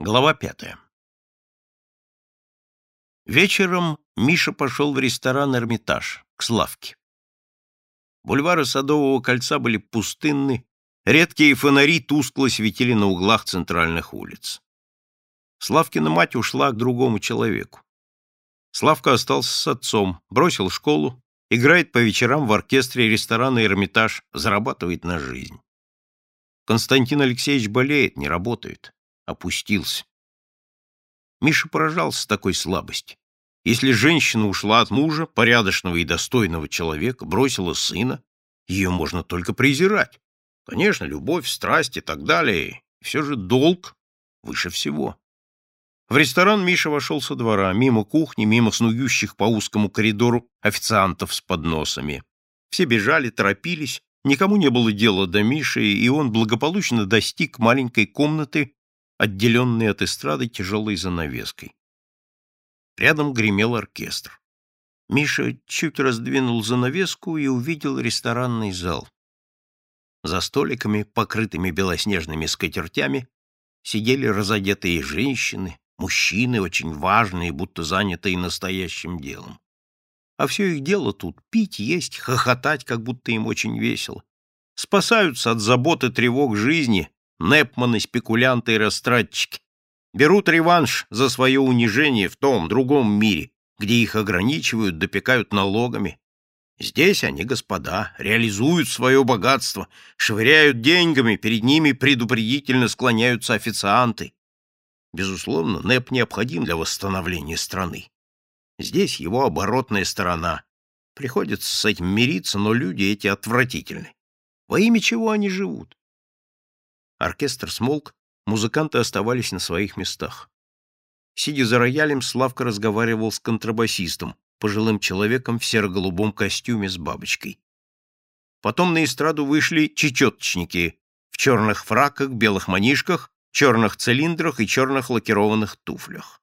Глава пятая. Вечером Миша пошел в ресторан «Эрмитаж» к Славке. Бульвары Садового кольца были пустынны, редкие фонари тускло светили на углах центральных улиц. Славкина мать ушла к другому человеку. Славка остался с отцом, бросил школу, играет по вечерам в оркестре ресторана «Эрмитаж», зарабатывает на жизнь. Константин Алексеевич болеет, не работает опустился. Миша поражался такой слабости. Если женщина ушла от мужа, порядочного и достойного человека, бросила сына, ее можно только презирать. Конечно, любовь, страсть и так далее. Все же долг выше всего. В ресторан Миша вошел со двора, мимо кухни, мимо снующих по узкому коридору официантов с подносами. Все бежали, торопились, никому не было дела до Миши, и он благополучно достиг маленькой комнаты отделенный от эстрады тяжелой занавеской. Рядом гремел оркестр. Миша чуть раздвинул занавеску и увидел ресторанный зал. За столиками, покрытыми белоснежными скатертями, сидели разодетые женщины, мужчины, очень важные, будто занятые настоящим делом. А все их дело тут — пить, есть, хохотать, как будто им очень весело. Спасаются от забот и тревог жизни, Непманы, спекулянты и растратчики. Берут реванш за свое унижение в том, другом мире, где их ограничивают, допекают налогами. Здесь они, господа, реализуют свое богатство, швыряют деньгами, перед ними предупредительно склоняются официанты. Безусловно, НЭП необходим для восстановления страны. Здесь его оборотная сторона. Приходится с этим мириться, но люди эти отвратительны. Во имя чего они живут? Оркестр смолк, музыканты оставались на своих местах. Сидя за роялем, Славка разговаривал с контрабасистом, пожилым человеком в серо-голубом костюме с бабочкой. Потом на эстраду вышли чечеточники в черных фраках, белых манишках, черных цилиндрах и черных лакированных туфлях.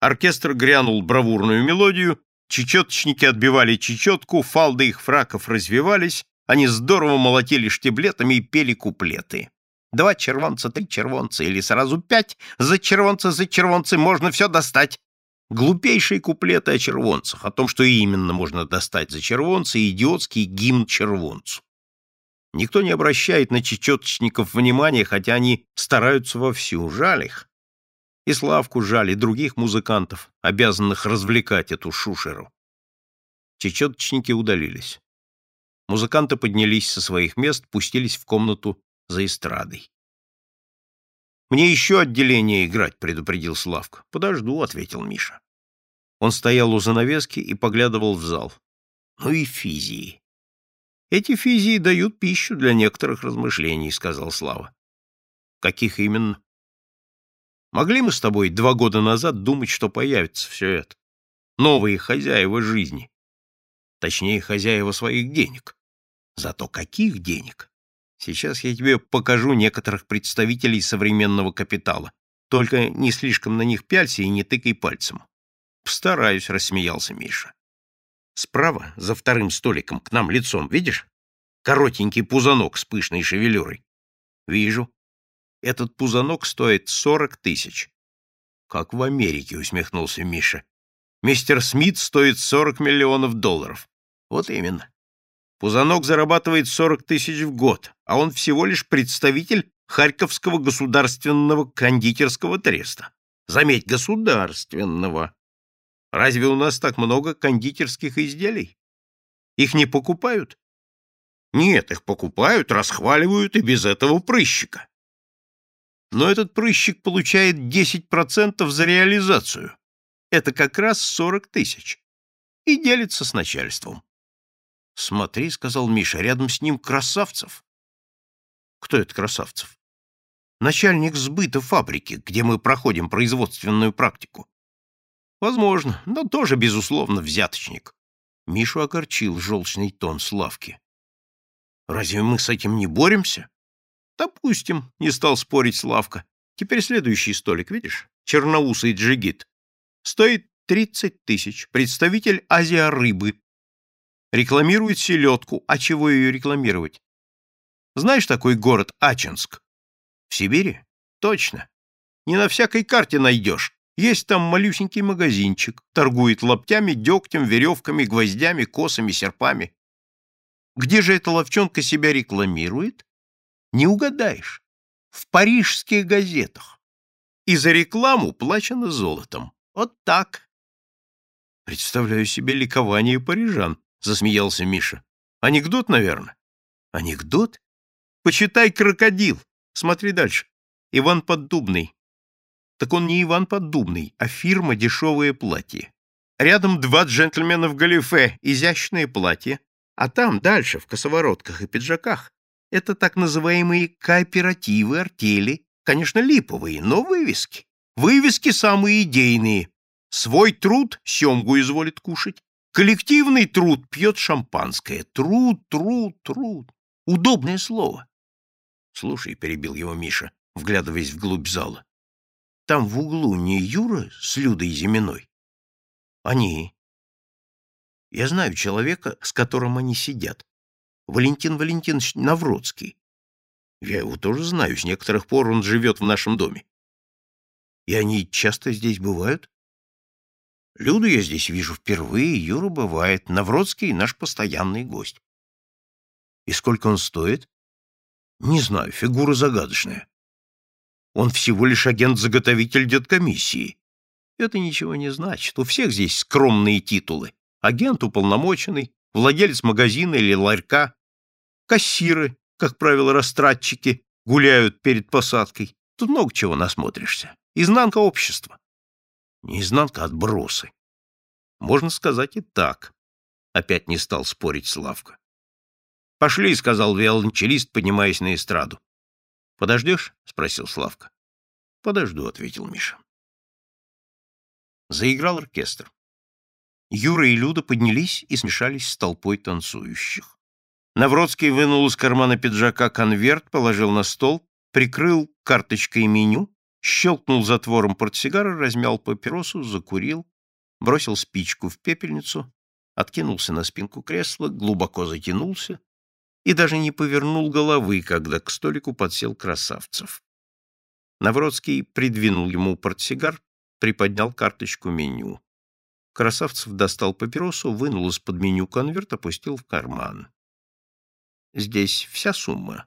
Оркестр грянул бравурную мелодию, чечеточники отбивали чечетку, фалды их фраков развивались, они здорово молотили штиблетами и пели куплеты. Два червонца, три червонца или сразу пять. За червонца, за червонцы можно все достать. Глупейшие куплеты о червонцах, о том, что именно можно достать за червонца, и идиотский гимн червонцу. Никто не обращает на чечеточников внимания, хотя они стараются вовсю. Жаль их. И Славку жаль, и других музыкантов, обязанных развлекать эту шушеру. Чечеточники удалились. Музыканты поднялись со своих мест, пустились в комнату за эстрадой. «Мне еще отделение играть», — предупредил Славка. «Подожду», — ответил Миша. Он стоял у занавески и поглядывал в зал. «Ну и физии». «Эти физии дают пищу для некоторых размышлений», — сказал Слава. «Каких именно?» «Могли мы с тобой два года назад думать, что появится все это? Новые хозяева жизни. Точнее, хозяева своих денег. Зато каких денег? Сейчас я тебе покажу некоторых представителей современного капитала. Только не слишком на них пялься и не тыкай пальцем. Постараюсь, рассмеялся Миша. Справа, за вторым столиком, к нам лицом, видишь? Коротенький пузанок с пышной шевелюрой. Вижу. Этот пузанок стоит сорок тысяч. Как в Америке, усмехнулся Миша. Мистер Смит стоит сорок миллионов долларов. Вот именно. Пузанок зарабатывает 40 тысяч в год, а он всего лишь представитель Харьковского государственного кондитерского треста. Заметь, государственного. Разве у нас так много кондитерских изделий? Их не покупают? Нет, их покупают, расхваливают и без этого прыщика. Но этот прыщик получает 10% за реализацию. Это как раз 40 тысяч. И делится с начальством. «Смотри», — сказал Миша, — «рядом с ним Красавцев». «Кто это Красавцев?» «Начальник сбыта фабрики, где мы проходим производственную практику». «Возможно, но тоже, безусловно, взяточник». Мишу огорчил желчный тон Славки. «Разве мы с этим не боремся?» «Допустим», — не стал спорить Славка. «Теперь следующий столик, видишь? Черноусый джигит. Стоит тридцать тысяч. Представитель Азия рыбы. Рекламирует селедку. А чего ее рекламировать? Знаешь такой город Ачинск? В Сибири? Точно. Не на всякой карте найдешь. Есть там малюсенький магазинчик, торгует лаптями, дегтем, веревками, гвоздями, косами, серпами. Где же эта ловчонка себя рекламирует? Не угадаешь. В парижских газетах. И за рекламу плачено золотом. Вот так. Представляю себе ликование парижан, засмеялся Миша. Анекдот, наверное. Анекдот? Почитай крокодил. Смотри дальше. Иван Поддубный. Так он не Иван Поддубный, а фирма «Дешевое платье». Рядом два джентльмена в галифе, изящное платье, а там, дальше, в косоворотках и пиджаках, это так называемые кооперативы, артели, конечно, липовые, но вывески. Вывески самые идейные. Свой труд семгу изволит кушать, коллективный труд пьет шампанское. Труд, труд, труд. Удобное слово. Слушай, перебил его Миша, вглядываясь вглубь зала. Там в углу не Юра с Людой Зиминой? Они. Я знаю человека, с которым они сидят. Валентин Валентинович Навродский. Я его тоже знаю, с некоторых пор он живет в нашем доме. И они часто здесь бывают? Люду я здесь вижу впервые, Юра бывает. Навродский — наш постоянный гость. И сколько он стоит? Не знаю, фигура загадочная. Он всего лишь агент-заготовитель деткомиссии. Это ничего не значит. У всех здесь скромные титулы. Агент уполномоченный, владелец магазина или ларька, кассиры, как правило, растратчики, гуляют перед посадкой. Тут много чего насмотришься. Изнанка общества. Не изнанка, а отбросы. Можно сказать и так. Опять не стал спорить Славка. «Пошли», — сказал виолончелист, поднимаясь на эстраду. «Подождешь?» — спросил Славка. «Подожду», — ответил Миша. Заиграл оркестр. Юра и Люда поднялись и смешались с толпой танцующих. Навродский вынул из кармана пиджака конверт, положил на стол, прикрыл карточкой меню, щелкнул затвором портсигара, размял папиросу, закурил, бросил спичку в пепельницу, откинулся на спинку кресла, глубоко затянулся и даже не повернул головы, когда к столику подсел Красавцев. Навродский придвинул ему портсигар, приподнял карточку меню. Красавцев достал папиросу, вынул из-под меню конверт, опустил в карман. Здесь вся сумма.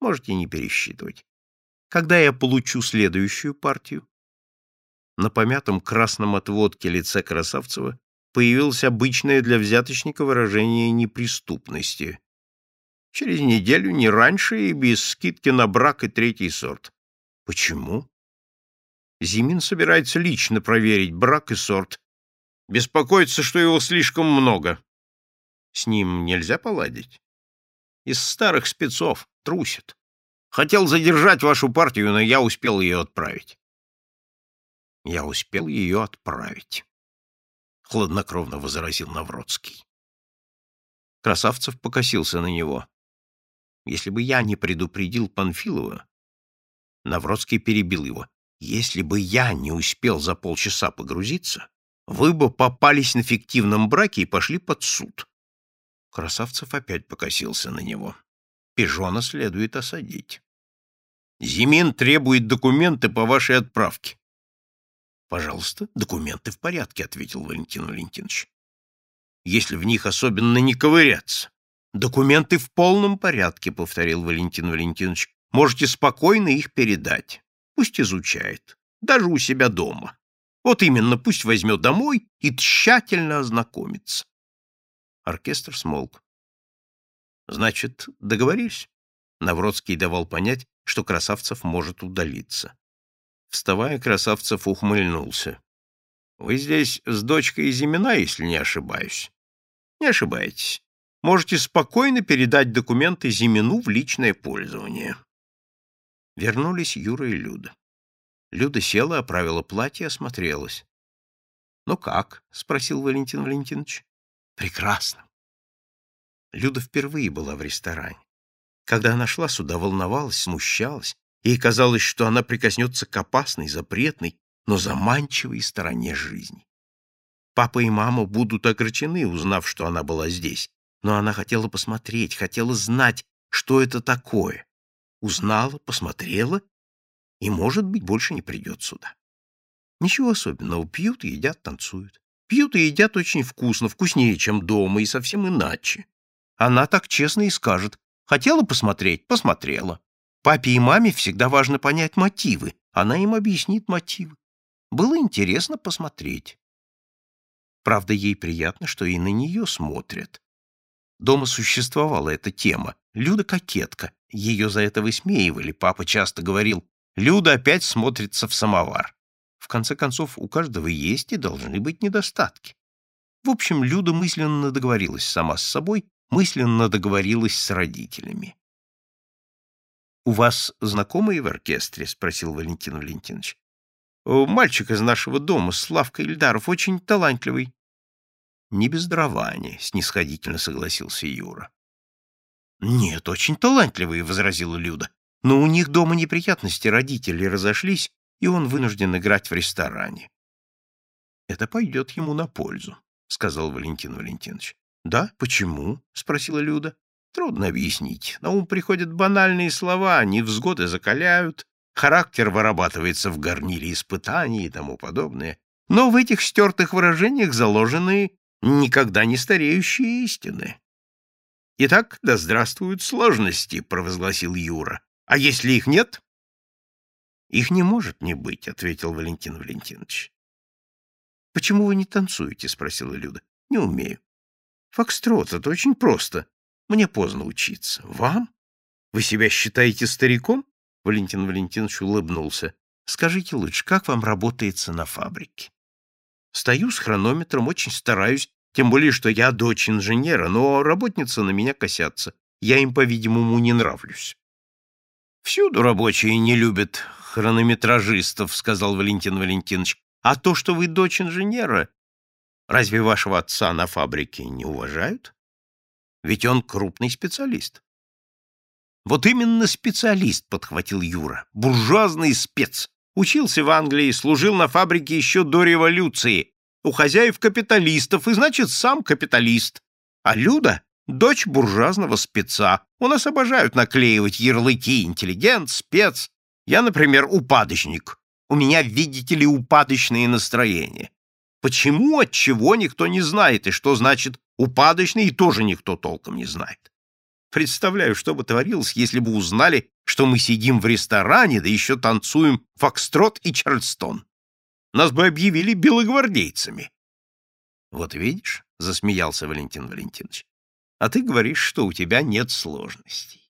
Можете не пересчитывать. Когда я получу следующую партию? На помятом красном от водки лице Красавцева появилось обычное для взяточника выражение неприступности. Через неделю, не раньше и без скидки на брак и третий сорт. Почему? Зимин собирается лично проверить брак и сорт. Беспокоится, что его слишком много. С ним нельзя поладить. Из старых спецов трусит. Хотел задержать вашу партию, но я успел ее отправить. Я успел ее отправить, — хладнокровно возразил Навродский. Красавцев покосился на него. Если бы я не предупредил Панфилова... Навродский перебил его. Если бы я не успел за полчаса погрузиться, вы бы попались на фиктивном браке и пошли под суд. Красавцев опять покосился на него. Пижона следует осадить. Зимин требует документы по вашей отправке. Пожалуйста, документы в порядке, ответил Валентин Валентинович. Если в них особенно не ковыряться. «Документы в полном порядке», — повторил Валентин Валентинович. «Можете спокойно их передать. Пусть изучает. Даже у себя дома. Вот именно, пусть возьмет домой и тщательно ознакомится». Оркестр смолк. «Значит, договорились?» Навродский давал понять, что Красавцев может удалиться. Вставая, Красавцев ухмыльнулся. «Вы здесь с дочкой Зимина, если не ошибаюсь?» «Не ошибаетесь можете спокойно передать документы Зимину в личное пользование. Вернулись Юра и Люда. Люда села, оправила платье, осмотрелась. — Ну как? — спросил Валентин Валентинович. — Прекрасно. Люда впервые была в ресторане. Когда она шла сюда, волновалась, смущалась. Ей казалось, что она прикоснется к опасной, запретной, но заманчивой стороне жизни. Папа и мама будут огорчены, узнав, что она была здесь но она хотела посмотреть, хотела знать, что это такое. Узнала, посмотрела и, может быть, больше не придет сюда. Ничего особенного. Пьют, едят, танцуют. Пьют и едят очень вкусно, вкуснее, чем дома, и совсем иначе. Она так честно и скажет. Хотела посмотреть? Посмотрела. Папе и маме всегда важно понять мотивы. Она им объяснит мотивы. Было интересно посмотреть. Правда, ей приятно, что и на нее смотрят. Дома существовала эта тема. Люда кокетка. Ее за это высмеивали. Папа часто говорил, Люда опять смотрится в самовар. В конце концов, у каждого есть и должны быть недостатки. В общем, Люда мысленно договорилась сама с собой, мысленно договорилась с родителями. «У вас знакомые в оркестре?» — спросил Валентин Валентинович. «Мальчик из нашего дома, Славка Ильдаров, очень талантливый». «Не без дровани», — снисходительно согласился Юра. «Нет, очень талантливый», — возразила Люда. «Но у них дома неприятности, родители разошлись, и он вынужден играть в ресторане. «Это пойдет ему на пользу», — сказал Валентин Валентинович. «Да? Почему?» — спросила Люда. «Трудно объяснить. На ум приходят банальные слова, невзгоды закаляют, характер вырабатывается в гарнире испытаний и тому подобное. Но в этих стертых выражениях заложены никогда не стареющие истины». «Итак, да здравствуют сложности», — провозгласил Юра. «А если их нет, их не может не быть, ответил Валентин Валентинович. Почему вы не танцуете? спросила Люда. Не умею. Фокстрот это очень просто. Мне поздно учиться. Вам? Вы себя считаете стариком? Валентин Валентинович улыбнулся. Скажите лучше, как вам работается на фабрике? Стою с хронометром, очень стараюсь, тем более, что я дочь инженера, но работницы на меня косятся. Я им, по-видимому, не нравлюсь. Всюду рабочие не любят хронометражистов, сказал Валентин Валентинович. А то, что вы дочь инженера, разве вашего отца на фабрике не уважают? Ведь он крупный специалист. Вот именно специалист, подхватил Юра. Буржуазный спец. Учился в Англии, служил на фабрике еще до революции. У хозяев капиталистов, и значит, сам капиталист. А Люда — дочь буржуазного спеца. У нас обожают наклеивать ярлыки «интеллигент», «спец». Я, например, упадочник. У меня, видите ли, упадочные настроения. Почему, от чего никто не знает, и что значит упадочный, и тоже никто толком не знает. Представляю, что бы творилось, если бы узнали, что мы сидим в ресторане, да еще танцуем фокстрот и чарльстон. Нас бы объявили белогвардейцами. — Вот видишь, — засмеялся Валентин Валентинович, — а ты говоришь, что у тебя нет сложностей.